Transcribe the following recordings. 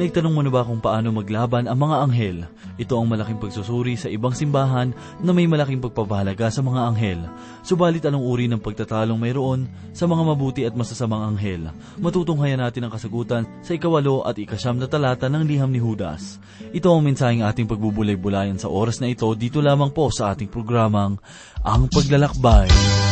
Naitanong mo na ba kung paano maglaban ang mga anghel? Ito ang malaking pagsusuri sa ibang simbahan na may malaking pagpapahalaga sa mga anghel. Subalit anong uri ng pagtatalong mayroon sa mga mabuti at masasamang anghel? Matutunghayan natin ang kasagutan sa ikawalo at ikasyam na talata ng liham ni Judas. Ito ang mensaheng ating pagbubulay-bulayan sa oras na ito dito lamang po sa ating programang Ang Paglalakbay. Bakit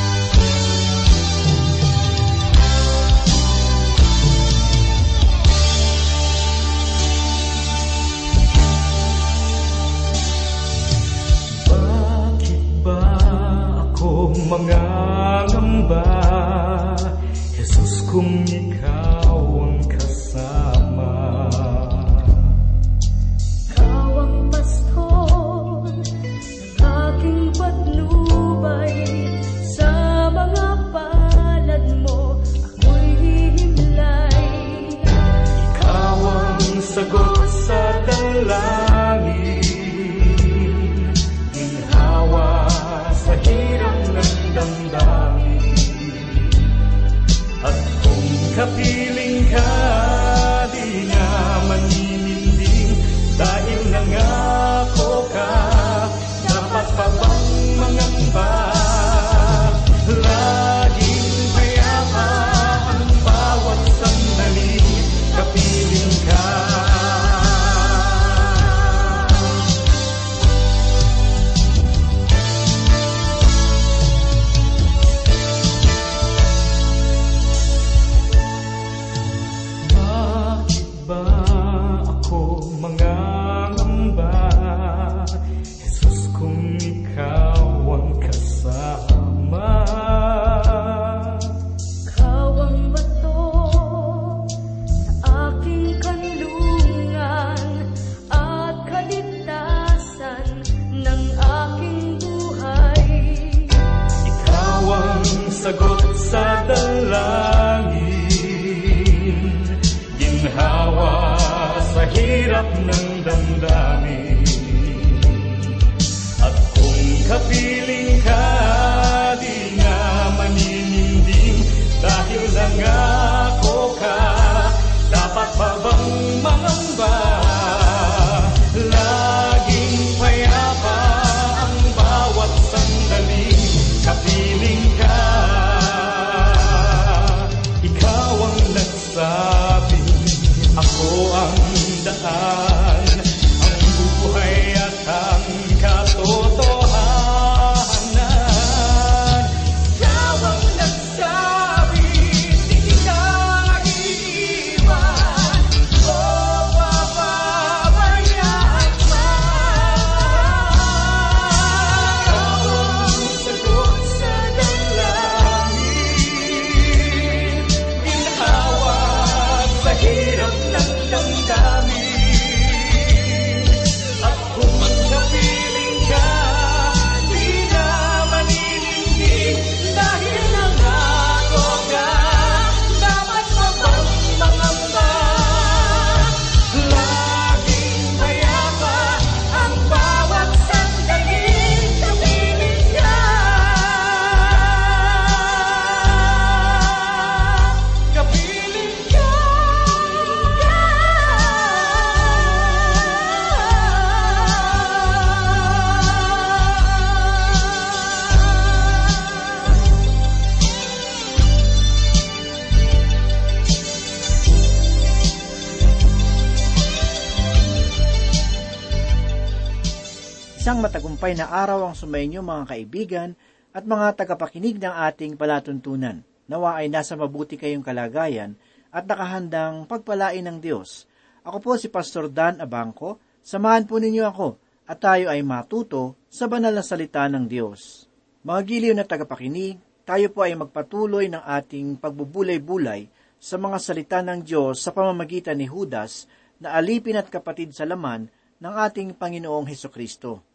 matagumpay na araw ang sumainyo mga kaibigan at mga tagapakinig ng ating palatuntunan. Nawa ay nasa mabuti kayong kalagayan at nakahandang pagpalain ng Diyos. Ako po si Pastor Dan Abangco. Samahan po ninyo ako at tayo ay matuto sa banal na salita ng Diyos. Mga giliw na tagapakinig, tayo po ay magpatuloy ng ating pagbubulay-bulay sa mga salita ng Diyos sa pamamagitan ni Judas na alipin at kapatid sa laman ng ating Panginoong Heso Kristo.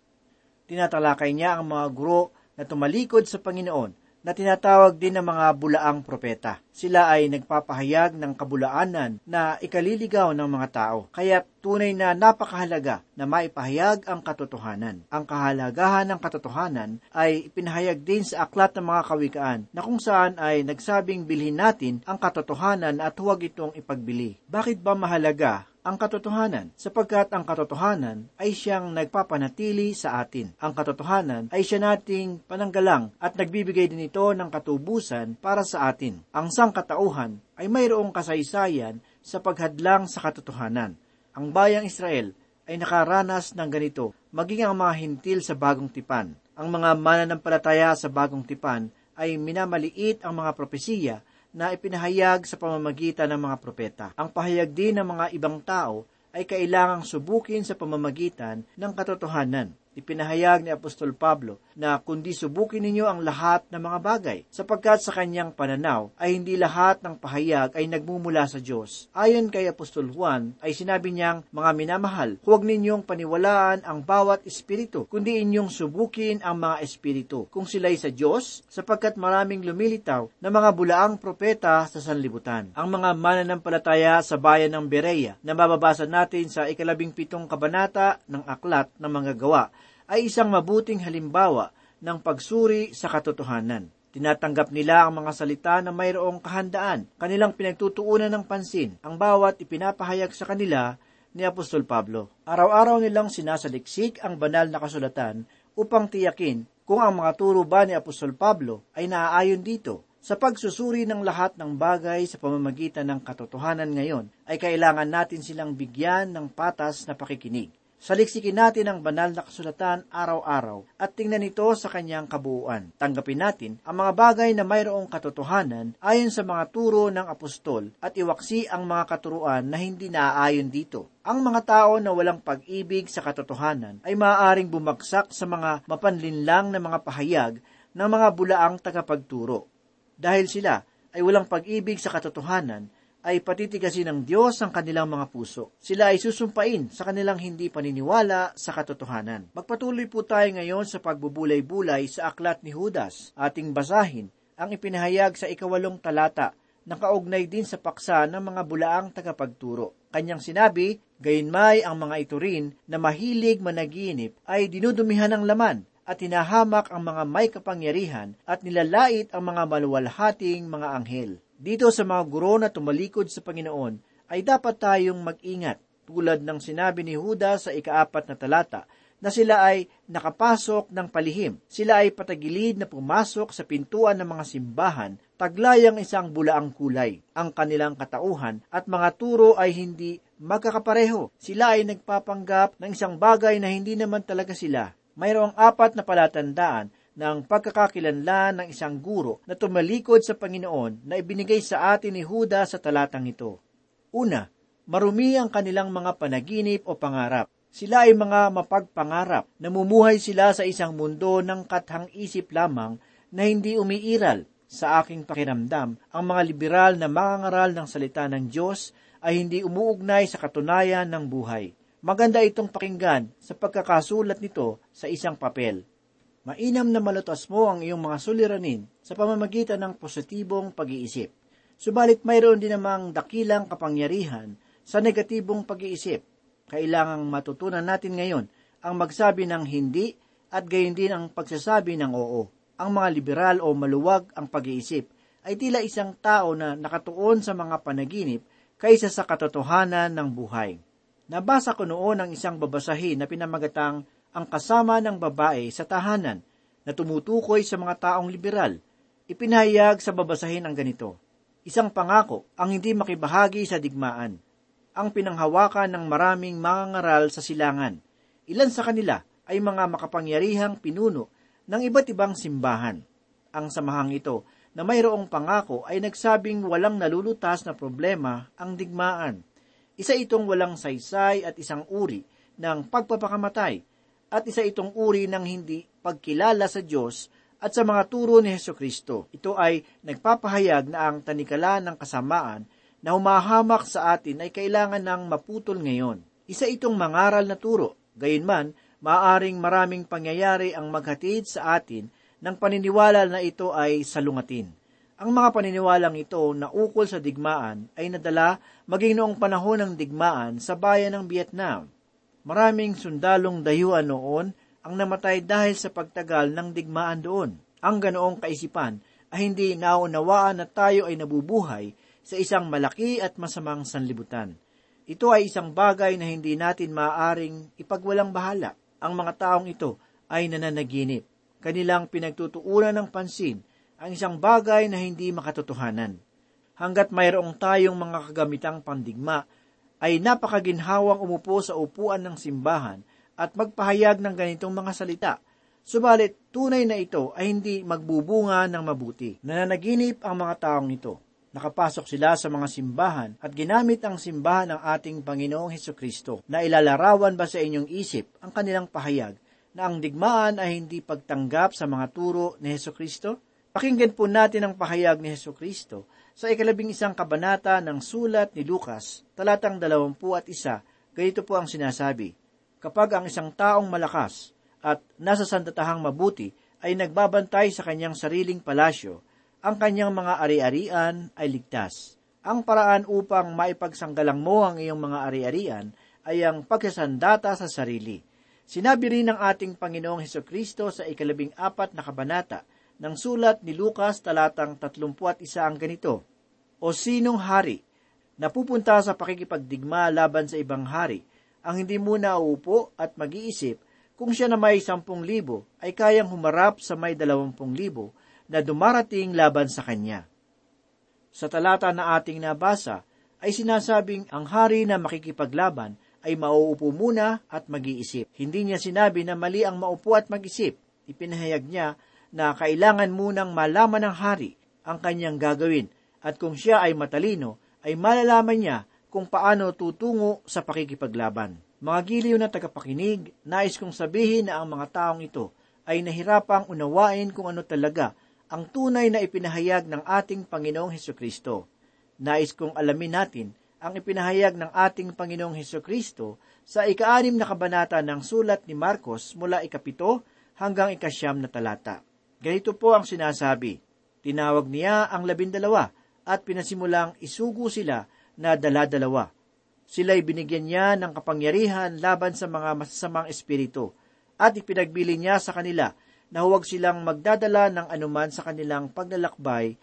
Tinatalakay niya ang mga guro na tumalikod sa Panginoon na tinatawag din ng mga bulaang propeta. Sila ay nagpapahayag ng kabulaanan na ikaliligaw ng mga tao. Kaya tunay na napakahalaga na maipahayag ang katotohanan. Ang kahalagahan ng katotohanan ay ipinahayag din sa aklat ng mga kawikaan na kung saan ay nagsabing bilhin natin ang katotohanan at huwag itong ipagbili. Bakit ba mahalaga ang katotohanan, sapagkat ang katotohanan ay siyang nagpapanatili sa atin. Ang katotohanan ay siya nating pananggalang at nagbibigay din ito ng katubusan para sa atin. Ang sangkatauhan ay mayroong kasaysayan sa paghadlang sa katotohanan. Ang bayang Israel ay nakaranas ng ganito, maging ang mga hintil sa bagong tipan. Ang mga mananampalataya sa bagong tipan ay minamaliit ang mga propesiya na ipinahayag sa pamamagitan ng mga propeta. Ang pahayag din ng mga ibang tao ay kailangang subukin sa pamamagitan ng katotohanan. Ipinahayag ni Apostol Pablo na kundi subukin ninyo ang lahat ng mga bagay, sapagkat sa kanyang pananaw ay hindi lahat ng pahayag ay nagmumula sa Diyos. Ayon kay Apostol Juan ay sinabi niyang, mga minamahal, huwag ninyong paniwalaan ang bawat espiritu, kundi inyong subukin ang mga espiritu, kung sila'y sa Diyos, sapagkat maraming lumilitaw na mga bulaang propeta sa sanlibutan. Ang mga mananampalataya sa bayan ng Berea na mababasa natin sa ikalabing pitong kabanata ng aklat ng mga gawa ay isang mabuting halimbawa ng pagsuri sa katotohanan. Tinatanggap nila ang mga salita na mayroong kahandaan, kanilang pinagtutuunan ng pansin, ang bawat ipinapahayag sa kanila ni Apostol Pablo. Araw-araw nilang sinasaliksik ang banal na kasulatan upang tiyakin kung ang mga turo ba ni Apostol Pablo ay naaayon dito. Sa pagsusuri ng lahat ng bagay sa pamamagitan ng katotohanan ngayon, ay kailangan natin silang bigyan ng patas na pakikinig. Saliksikin natin ang banal na kasulatan araw-araw at tingnan ito sa kanyang kabuuan. Tanggapin natin ang mga bagay na mayroong katotohanan ayon sa mga turo ng apostol at iwaksi ang mga katuruan na hindi naaayon dito. Ang mga tao na walang pag-ibig sa katotohanan ay maaaring bumagsak sa mga mapanlinlang na mga pahayag ng mga bulaang tagapagturo. Dahil sila ay walang pag-ibig sa katotohanan, ay patitigasin ng Diyos ang kanilang mga puso. Sila ay susumpain sa kanilang hindi paniniwala sa katotohanan. Magpatuloy po tayo ngayon sa pagbubulay-bulay sa aklat ni Judas. Ating basahin ang ipinahayag sa ikawalong talata na kaugnay din sa paksa ng mga bulaang tagapagturo. Kanyang sinabi, Gayunmay ang mga ito rin na mahilig managinip ay dinudumihan ng laman at hinahamak ang mga may kapangyarihan at nilalait ang mga maluwalhating mga anghel. Dito sa mga guro na tumalikod sa Panginoon ay dapat tayong mag-ingat tulad ng sinabi ni Huda sa ikaapat na talata na sila ay nakapasok ng palihim. Sila ay patagilid na pumasok sa pintuan ng mga simbahan, taglayang isang bulaang kulay. Ang kanilang katauhan at mga turo ay hindi magkakapareho. Sila ay nagpapanggap ng isang bagay na hindi naman talaga sila. Mayroong apat na palatandaan ng pagkakakilanlan ng isang guro na tumalikod sa Panginoon na ibinigay sa atin ni Huda sa talatang ito. Una, marumi ang kanilang mga panaginip o pangarap. Sila ay mga mapagpangarap. Namumuhay sila sa isang mundo ng kathang isip lamang na hindi umiiral. Sa aking pakiramdam, ang mga liberal na mangangaral ng salita ng Diyos ay hindi umuugnay sa katunayan ng buhay. Maganda itong pakinggan sa pagkakasulat nito sa isang papel. Mainam na malutas mo ang iyong mga suliranin sa pamamagitan ng positibong pag-iisip. Subalit mayroon din namang dakilang kapangyarihan sa negatibong pag-iisip. Kailangang matutunan natin ngayon ang magsabi ng hindi at gayon din ang pagsasabi ng oo. Ang mga liberal o maluwag ang pag-iisip ay tila isang tao na nakatuon sa mga panaginip kaysa sa katotohanan ng buhay. Nabasa ko noon ang isang babasahin na pinamagatang ang kasama ng babae sa tahanan na tumutukoy sa mga taong liberal. Ipinahayag sa babasahin ang ganito, Isang pangako ang hindi makibahagi sa digmaan, ang pinanghawakan ng maraming mangangaral sa silangan. Ilan sa kanila ay mga makapangyarihang pinuno ng iba't ibang simbahan. Ang samahang ito na mayroong pangako ay nagsabing walang nalulutas na problema ang digmaan. Isa itong walang saysay at isang uri ng pagpapakamatay at isa itong uri ng hindi pagkilala sa Diyos at sa mga turo ni Heso Kristo. Ito ay nagpapahayag na ang tanikala ng kasamaan na humahamak sa atin ay kailangan ng maputol ngayon. Isa itong mangaral na turo. Gayunman, maaring maraming pangyayari ang maghatid sa atin ng paniniwala na ito ay salungatin. Ang mga paniniwalang ito na ukol sa digmaan ay nadala maging noong panahon ng digmaan sa bayan ng Vietnam. Maraming sundalong dayuan noon ang namatay dahil sa pagtagal ng digmaan doon. Ang ganoong kaisipan ay hindi naunawaan na tayo ay nabubuhay sa isang malaki at masamang sanlibutan. Ito ay isang bagay na hindi natin maaaring ipagwalang bahala. Ang mga taong ito ay nananaginip. Kanilang pinagtutuunan ng pansin ang isang bagay na hindi makatotohanan. Hanggat mayroong tayong mga kagamitang pandigma, ay napakaginhawang umupo sa upuan ng simbahan at magpahayag ng ganitong mga salita. Subalit, tunay na ito ay hindi magbubunga ng mabuti. Nananaginip ang mga taong ito. Nakapasok sila sa mga simbahan at ginamit ang simbahan ng ating Panginoong Heso Kristo na ilalarawan ba sa inyong isip ang kanilang pahayag na ang digmaan ay hindi pagtanggap sa mga turo ni Heso Kristo? Pakinggan po natin ang pahayag ni Heso Kristo sa ikalabing isang kabanata ng sulat ni Lucas, talatang dalawampu at isa, ganito po ang sinasabi, Kapag ang isang taong malakas at nasa sandatahang mabuti ay nagbabantay sa kanyang sariling palasyo, ang kanyang mga ari-arian ay ligtas. Ang paraan upang maipagsanggalang mo ang iyong mga ari-arian ay ang pagsasandata sa sarili. Sinabi rin ng ating Panginoong Heso Kristo sa ikalabing apat na kabanata ng sulat ni Lucas talatang 31 ang ganito, O sinong hari na pupunta sa pakikipagdigma laban sa ibang hari, ang hindi muna uupo at mag-iisip kung siya na may sampung libo ay kayang humarap sa may dalawampung libo na dumarating laban sa kanya. Sa talata na ating nabasa ay sinasabing ang hari na makikipaglaban ay mauupo muna at mag-iisip. Hindi niya sinabi na mali ang maupo at mag-isip. Ipinahayag niya na kailangan munang malaman ng hari ang kanyang gagawin at kung siya ay matalino, ay malalaman niya kung paano tutungo sa pakikipaglaban. Mga giliw na tagapakinig, nais kong sabihin na ang mga taong ito ay nahirapang unawain kung ano talaga ang tunay na ipinahayag ng ating Panginoong Heso Kristo. Nais kong alamin natin ang ipinahayag ng ating Panginoong Heso Kristo sa ikaanim na kabanata ng sulat ni Marcos mula ikapito hanggang ikasyam na talata. Ganito po ang sinasabi, Tinawag niya ang labindalawa at pinasimulang isugo sila na dala-dalawa. Sila'y binigyan niya ng kapangyarihan laban sa mga masasamang espiritu at ipinagbili niya sa kanila na huwag silang magdadala ng anuman sa kanilang paglalakbay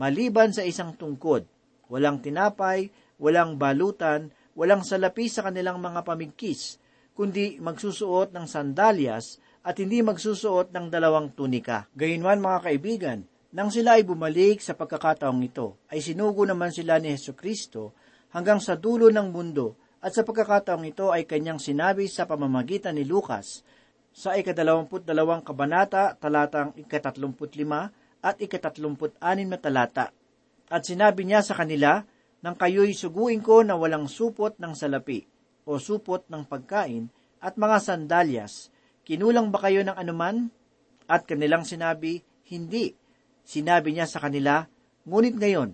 maliban sa isang tungkod, walang tinapay, walang balutan, walang salapi sa kanilang mga pamigkis, kundi magsusuot ng sandalyas at hindi magsusuot ng dalawang tunika. Gayunman mga kaibigan, nang sila ay bumalik sa pagkakataong ito, ay sinugo naman sila ni Heso Kristo hanggang sa dulo ng mundo at sa pagkakataong ito ay kanyang sinabi sa pamamagitan ni Lucas sa ikadalawamput dalawang kabanata talatang ikatatlumput lima at ikatatlumput anim na talata. At sinabi niya sa kanila, nang kayo'y suguin ko na walang supot ng salapi o supot ng pagkain at mga sandalyas, kinulang ba kayo ng anuman? At kanilang sinabi, hindi. Sinabi niya sa kanila, ngunit ngayon,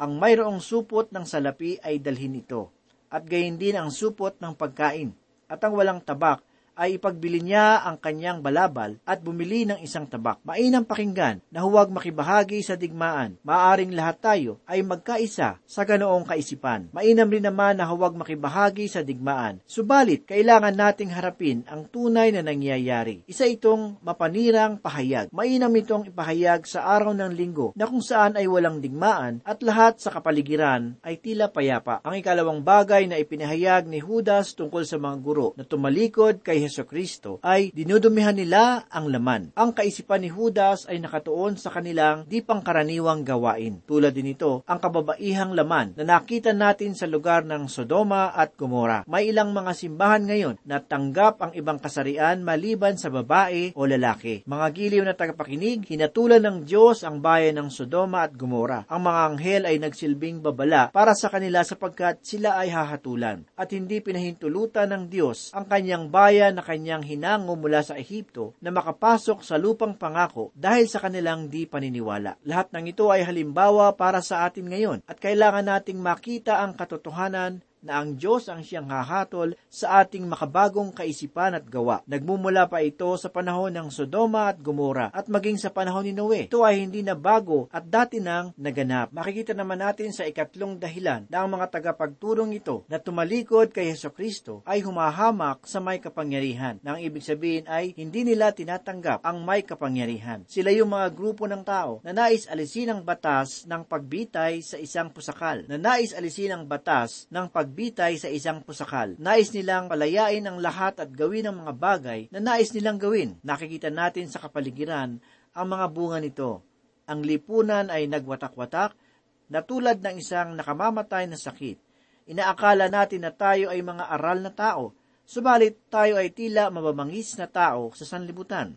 ang mayroong supot ng salapi ay dalhin ito, at gayon din ang supot ng pagkain, at ang walang tabak ay ipagbili niya ang kanyang balabal at bumili ng isang tabak. Mainang pakinggan na huwag makibahagi sa digmaan. Maaring lahat tayo ay magkaisa sa ganoong kaisipan. Mainam rin naman na huwag makibahagi sa digmaan. Subalit, kailangan nating harapin ang tunay na nangyayari. Isa itong mapanirang pahayag. Mainam itong ipahayag sa araw ng linggo na kung saan ay walang digmaan at lahat sa kapaligiran ay tila payapa. Ang ikalawang bagay na ipinahayag ni Judas tungkol sa mga guro na tumalikod kay Heso Kristo ay dinudumihan nila ang laman. Ang kaisipan ni Judas ay nakatuon sa kanilang di pangkaraniwang gawain. Tulad din ito ang kababaihang laman na nakita natin sa lugar ng Sodoma at Gomora. May ilang mga simbahan ngayon na tanggap ang ibang kasarian maliban sa babae o lalaki. Mga giliw na tagapakinig, hinatulan ng Diyos ang bayan ng Sodoma at Gomora. Ang mga anghel ay nagsilbing babala para sa kanila sapagkat sila ay hahatulan at hindi pinahintulutan ng Diyos ang kanyang bayan na kanyang hinango mula sa Ehipto na makapasok sa lupang pangako dahil sa kanilang di paniniwala. Lahat ng ito ay halimbawa para sa atin ngayon at kailangan nating makita ang katotohanan na ang Diyos ang siyang hahatol sa ating makabagong kaisipan at gawa. Nagmumula pa ito sa panahon ng Sodoma at Gomora at maging sa panahon ni Noe. Ito ay hindi na bago at dati nang naganap. Makikita naman natin sa ikatlong dahilan na ang mga tagapagturong ito na tumalikod kay Yeso Kristo ay humahamak sa may kapangyarihan. Na ang ibig sabihin ay hindi nila tinatanggap ang may kapangyarihan. Sila yung mga grupo ng tao na nais alisin ang batas ng pagbitay sa isang pusakal, na nais alisin ang batas ng pag magbitay sa isang pusakal. Nais nilang palayain ang lahat at gawin ang mga bagay na nais nilang gawin. Nakikita natin sa kapaligiran ang mga bunga nito. Ang lipunan ay nagwatak-watak na tulad ng isang nakamamatay na sakit. Inaakala natin na tayo ay mga aral na tao, subalit tayo ay tila mabamangis na tao sa sanlibutan.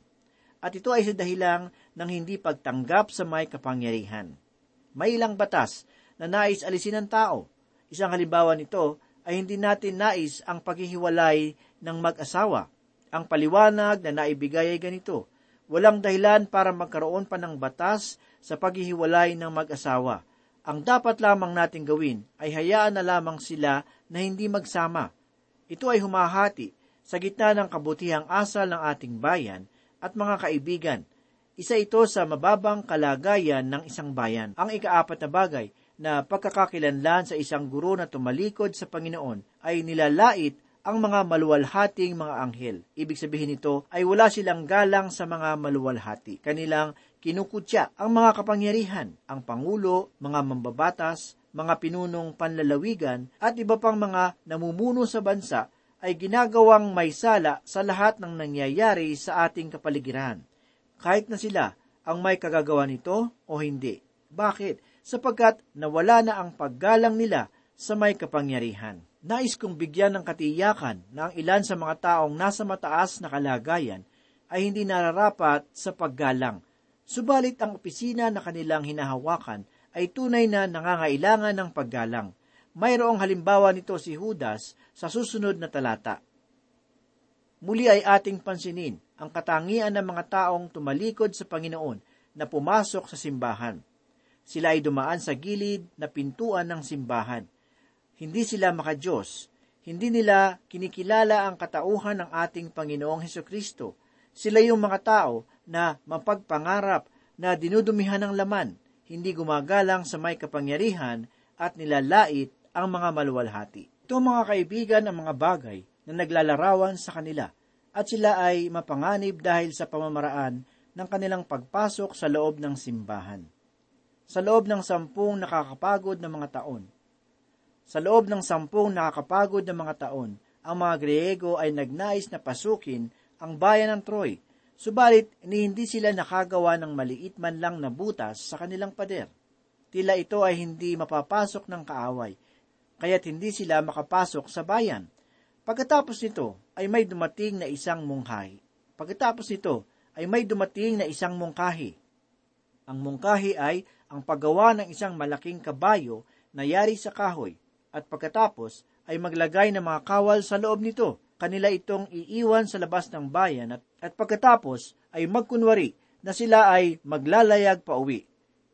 At ito ay sa dahilang ng hindi pagtanggap sa may kapangyarihan. May ilang batas na nais alisin ng tao. Isang halimbawa nito ay hindi natin nais ang paghihiwalay ng mag-asawa. Ang paliwanag na naibigay ay ganito, walang dahilan para magkaroon pa ng batas sa paghihiwalay ng mag-asawa. Ang dapat lamang nating gawin ay hayaan na lamang sila na hindi magsama. Ito ay humahati sa gitna ng kabutihang asal ng ating bayan at mga kaibigan. Isa ito sa mababang kalagayan ng isang bayan. Ang ikaapat na bagay na pagkakakilanlan sa isang guro na tumalikod sa Panginoon ay nilalait ang mga maluwalhating mga anghel. Ibig sabihin nito ay wala silang galang sa mga maluwalhati. Kanilang kinukutya ang mga kapangyarihan, ang pangulo, mga mambabatas, mga pinunong panlalawigan at iba pang mga namumuno sa bansa ay ginagawang may sala sa lahat ng nangyayari sa ating kapaligiran kahit na sila ang may kagagawa nito o hindi. Bakit? Sapagkat nawala na ang paggalang nila sa may kapangyarihan. Nais kong bigyan ng katiyakan na ang ilan sa mga taong nasa mataas na kalagayan ay hindi nararapat sa paggalang. Subalit ang opisina na kanilang hinahawakan ay tunay na nangangailangan ng paggalang. Mayroong halimbawa nito si Judas sa susunod na talata. Muli ay ating pansinin ang katangian ng mga taong tumalikod sa Panginoon na pumasok sa simbahan. Sila ay dumaan sa gilid na pintuan ng simbahan. Hindi sila makadiyos. Hindi nila kinikilala ang katauhan ng ating Panginoong Heso Kristo. Sila yung mga tao na mapagpangarap na dinudumihan ng laman, hindi gumagalang sa may kapangyarihan at nilalait ang mga maluwalhati. Ito mga kaibigan ang mga bagay na naglalarawan sa kanila at sila ay mapanganib dahil sa pamamaraan ng kanilang pagpasok sa loob ng simbahan. Sa loob ng sampung nakakapagod na mga taon. Sa loob ng sampung nakakapagod na mga taon, ang mga Griego ay nagnais na pasukin ang bayan ng Troy, subalit ni hindi sila nakagawa ng maliit man lang na butas sa kanilang pader. Tila ito ay hindi mapapasok ng kaaway, kaya't hindi sila makapasok sa bayan. Pagkatapos nito ay may dumating na isang mungkahi. Pagkatapos nito ay may dumating na isang mungkahi. Ang mungkahi ay ang paggawa ng isang malaking kabayo na yari sa kahoy at pagkatapos ay maglagay ng mga kawal sa loob nito. Kanila itong iiwan sa labas ng bayan at, at pagkatapos ay magkunwari na sila ay maglalayag pa uwi.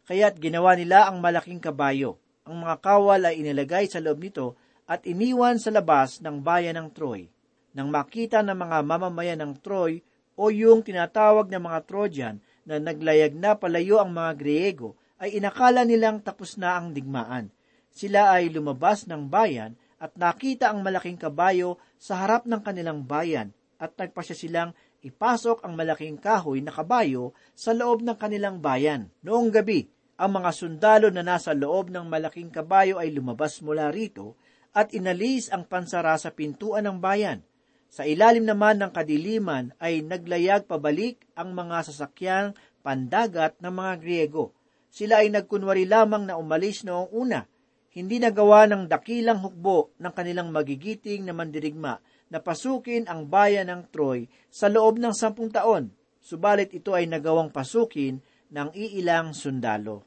Kaya't ginawa nila ang malaking kabayo. Ang mga kawal ay inilagay sa loob nito at iniwan sa labas ng bayan ng Troy. Nang makita ng mga mamamayan ng Troy o yung tinatawag na mga Trojan na naglayag na palayo ang mga Griego, ay inakala nilang tapos na ang digmaan. Sila ay lumabas ng bayan at nakita ang malaking kabayo sa harap ng kanilang bayan at nagpasya silang ipasok ang malaking kahoy na kabayo sa loob ng kanilang bayan. Noong gabi, ang mga sundalo na nasa loob ng malaking kabayo ay lumabas mula rito at inalis ang pansara sa pintuan ng bayan. Sa ilalim naman ng kadiliman ay naglayag pabalik ang mga sasakyang pandagat ng mga Griego. Sila ay nagkunwari lamang na umalis noong una. Hindi nagawa ng dakilang hukbo ng kanilang magigiting na mandirigma na pasukin ang bayan ng Troy sa loob ng sampung taon. Subalit ito ay nagawang pasukin ng iilang sundalo.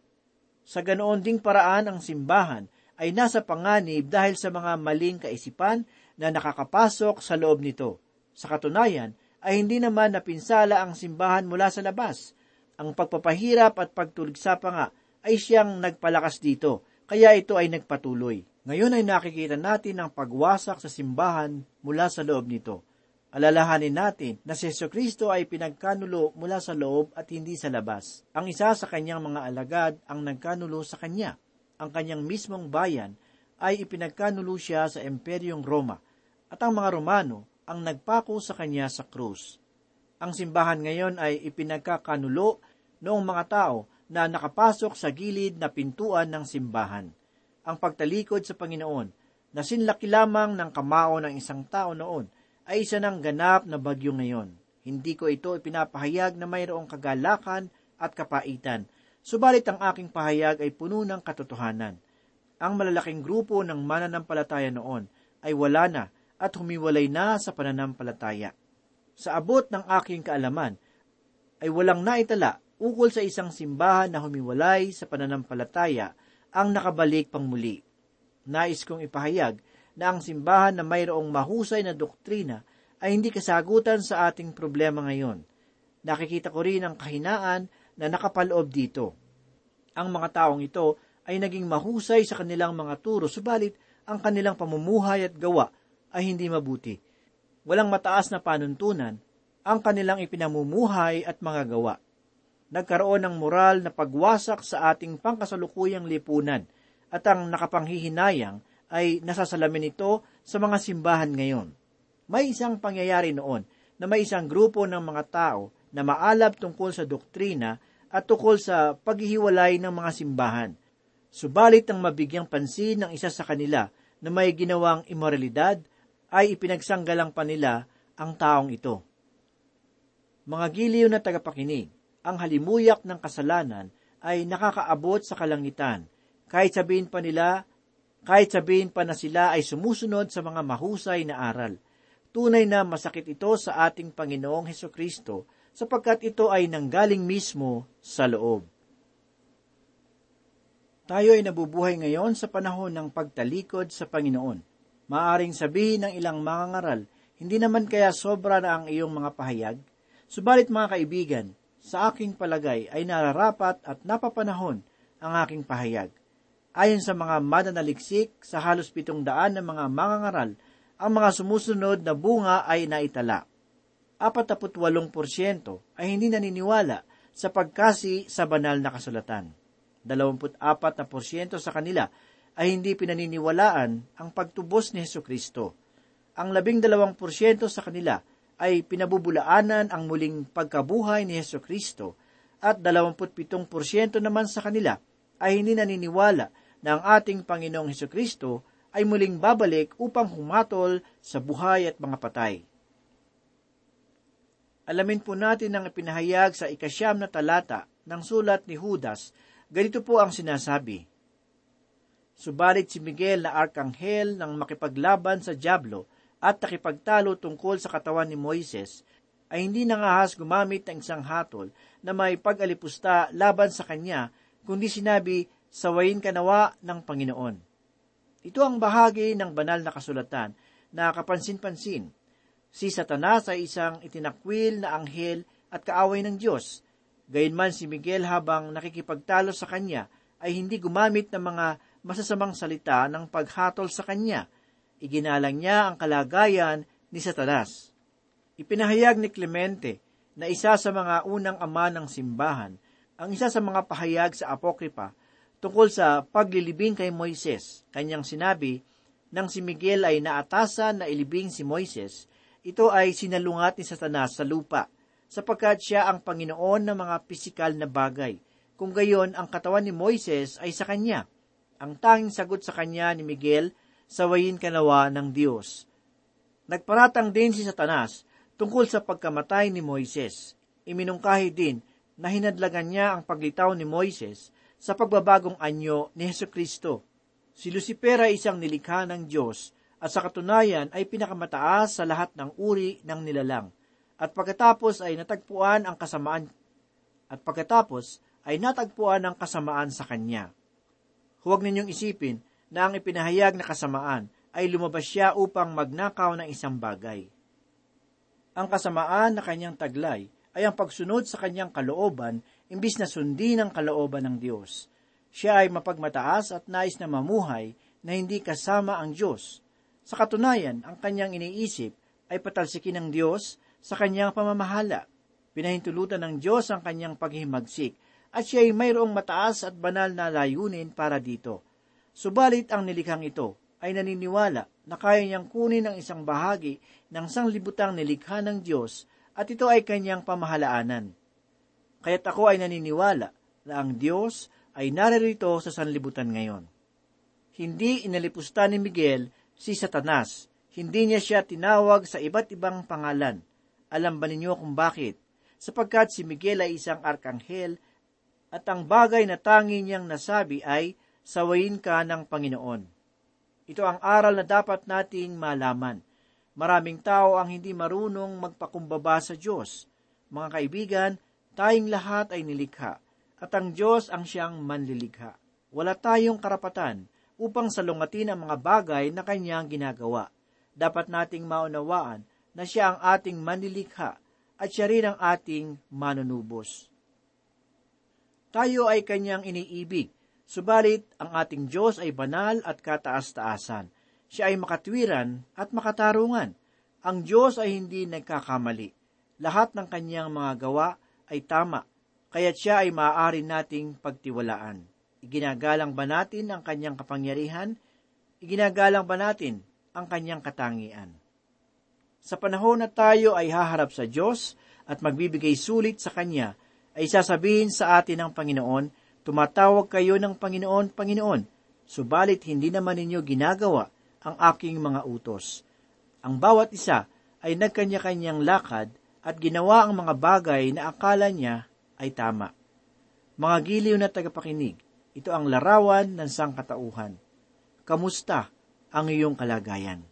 Sa ganoon ding paraan ang simbahan ay nasa panganib dahil sa mga maling kaisipan na nakakapasok sa loob nito. Sa katunayan, ay hindi naman napinsala ang simbahan mula sa labas. Ang pagpapahirap at pagtuligsa pa nga ay siyang nagpalakas dito, kaya ito ay nagpatuloy. Ngayon ay nakikita natin ang pagwasak sa simbahan mula sa loob nito. Alalahanin natin na si Yeso Kristo ay pinagkanulo mula sa loob at hindi sa labas. Ang isa sa kanyang mga alagad ang nagkanulo sa kanya ang kanyang mismong bayan ay ipinagkanulo siya sa Imperyong Roma at ang mga Romano ang nagpako sa kanya sa krus. Ang simbahan ngayon ay ipinagkakanulo noong mga tao na nakapasok sa gilid na pintuan ng simbahan. Ang pagtalikod sa Panginoon na sinlaki lamang ng kamao ng isang tao noon ay isa ng ganap na bagyo ngayon. Hindi ko ito ipinapahayag na mayroong kagalakan at kapaitan, subalit ang aking pahayag ay puno ng katotohanan. Ang malalaking grupo ng mananampalataya noon ay wala na at humiwalay na sa pananampalataya. Sa abot ng aking kaalaman, ay walang naitala ukol sa isang simbahan na humiwalay sa pananampalataya ang nakabalik pang muli. Nais kong ipahayag na ang simbahan na mayroong mahusay na doktrina ay hindi kasagutan sa ating problema ngayon. Nakikita ko rin ang kahinaan na nakapaloob dito. Ang mga taong ito ay naging mahusay sa kanilang mga turo, subalit ang kanilang pamumuhay at gawa ay hindi mabuti. Walang mataas na panuntunan ang kanilang ipinamumuhay at mga gawa. Nagkaroon ng moral na pagwasak sa ating pangkasalukuyang lipunan at ang nakapanghihinayang ay nasasalamin ito sa mga simbahan ngayon. May isang pangyayari noon na may isang grupo ng mga tao na maalab tungkol sa doktrina at tungkol sa paghihiwalay ng mga simbahan. Subalit ang mabigyang pansin ng isa sa kanila na may ginawang imoralidad ay ipinagsanggalang pa nila ang taong ito. Mga giliw na tagapakinig, ang halimuyak ng kasalanan ay nakakaabot sa kalangitan. Kahit sabihin pa nila, kahit sabihin pa na sila ay sumusunod sa mga mahusay na aral. Tunay na masakit ito sa ating Panginoong Heso Kristo sapagkat ito ay nanggaling mismo sa loob. Tayo ay nabubuhay ngayon sa panahon ng pagtalikod sa Panginoon. Maaring sabihin ng ilang mga ngaral, hindi naman kaya sobra na ang iyong mga pahayag? Subalit mga kaibigan, sa aking palagay ay nararapat at napapanahon ang aking pahayag. Ayon sa mga mananaliksik sa halos pitong daan ng mga mangangaral, ang mga sumusunod na bunga ay naitala. 48% ay hindi naniniwala sa pagkasi sa banal na kasulatan. 24% sa kanila ay hindi pinaniniwalaan ang pagtubos ni Heso Kristo. Ang 12% sa kanila ay pinabubulaanan ang muling pagkabuhay ni Heso Kristo at 27% naman sa kanila ay hindi naniniwala na ang ating Panginoong Heso Kristo ay muling babalik upang humatol sa buhay at mga patay. Alamin po natin ang ipinahayag sa ikasyam na talata ng sulat ni Judas. Ganito po ang sinasabi. Subalit si Miguel na arkanghel nang makipaglaban sa Diablo at nakipagtalo tungkol sa katawan ni Moises, ay hindi nangahas gumamit ng isang hatol na may pag-alipusta laban sa kanya, kundi sinabi, sawayin ka nawa ng Panginoon. Ito ang bahagi ng banal na kasulatan na kapansin-pansin. Si Satanas ay isang itinakwil na anghel at kaaway ng Diyos. Gayunman si Miguel habang nakikipagtalo sa kanya ay hindi gumamit ng mga masasamang salita ng paghatol sa kanya. Iginalang niya ang kalagayan ni Satanas. Ipinahayag ni Clemente na isa sa mga unang ama ng simbahan ang isa sa mga pahayag sa Apokripa tungkol sa paglilibing kay Moises. Kanyang sinabi, nang si Miguel ay naatasan na ilibing si Moises, ito ay sinalungat ni Satanas sa lupa, sapagkat siya ang Panginoon ng mga pisikal na bagay. Kung gayon, ang katawan ni Moises ay sa kanya. Ang tanging sagot sa kanya ni Miguel, sawayin kanawa ng Diyos. Nagparatang din si Satanas tungkol sa pagkamatay ni Moises. Iminungkahi din na hinadlagan niya ang paglitaw ni Moises sa pagbabagong anyo ni Heso Kristo. Si Lucifer ay isang nilikha ng Diyos at sa katunayan ay pinakamataas sa lahat ng uri ng nilalang. At pagkatapos ay natagpuan ang kasamaan at pagkatapos ay natagpuan ang kasamaan sa kanya. Huwag ninyong isipin na ang ipinahayag na kasamaan ay lumabas siya upang magnakaw ng isang bagay. Ang kasamaan na kanyang taglay ay ang pagsunod sa kanyang kalooban imbis na sundin ang kalooban ng Diyos. Siya ay mapagmataas at nais na mamuhay na hindi kasama ang Diyos. Sa katunayan, ang kanyang iniisip ay patalsikin ng Diyos sa kanyang pamamahala. Pinahintulutan ng Diyos ang kanyang paghihimagsik at siya ay mayroong mataas at banal na layunin para dito. Subalit ang nilikhang ito ay naniniwala na kaya niyang kunin ang isang bahagi ng sanglibutang nilikha ng Diyos at ito ay kanyang pamahalaanan. Kaya't ako ay naniniwala na ang Diyos ay naririto sa sanlibutan ngayon. Hindi inalipusta ni Miguel si Satanas. Hindi niya siya tinawag sa iba't ibang pangalan. Alam ba ninyo kung bakit? Sapagkat si Miguel ay isang arkanghel at ang bagay na tangi niyang nasabi ay, sawayin ka ng Panginoon. Ito ang aral na dapat nating malaman. Maraming tao ang hindi marunong magpakumbaba sa Diyos. Mga kaibigan, tayong lahat ay nilikha, at ang Diyos ang siyang manlilikha. Wala tayong karapatan upang salungatin ang mga bagay na kanyang ginagawa. Dapat nating maunawaan na siya ang ating manlilikha at siya rin ang ating manunubos. Tayo ay kanyang iniibig, subalit ang ating Diyos ay banal at kataas-taasan. Siya ay makatwiran at makatarungan. Ang Diyos ay hindi nagkakamali. Lahat ng kanyang mga gawa ay tama, kaya't siya ay maaari nating pagtiwalaan. Iginagalang ba natin ang kanyang kapangyarihan? Iginagalang ba natin ang kanyang katangian? Sa panahon na tayo ay haharap sa Diyos at magbibigay sulit sa Kanya, ay sasabihin sa atin ng Panginoon, tumatawag kayo ng Panginoon, Panginoon, subalit hindi naman ninyo ginagawa ang aking mga utos. Ang bawat isa ay nagkanya-kanyang lakad at ginawa ang mga bagay na akala niya ay tama. Mga giliw na tagapakinig, ito ang larawan ng sangkatauhan. Kamusta ang iyong kalagayan?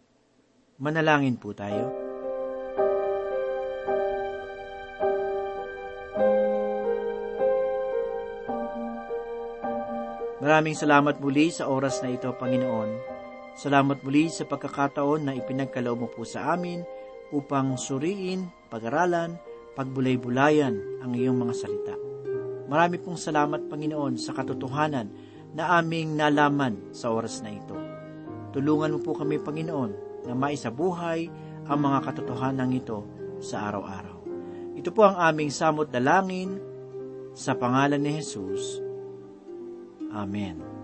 Manalangin po tayo. Maraming salamat muli sa oras na ito, Panginoon. Salamat muli sa pagkakataon na ipinagkaloob mo po sa amin upang suriin, pag-aralan, pagbulay-bulayan ang iyong mga salita. Marami pong salamat, Panginoon, sa katotohanan na aming nalaman sa oras na ito. Tulungan mo po kami, Panginoon, na maisabuhay ang mga katotohanan ito sa araw-araw. Ito po ang aming samot dalangin sa pangalan ni Jesus. Amen.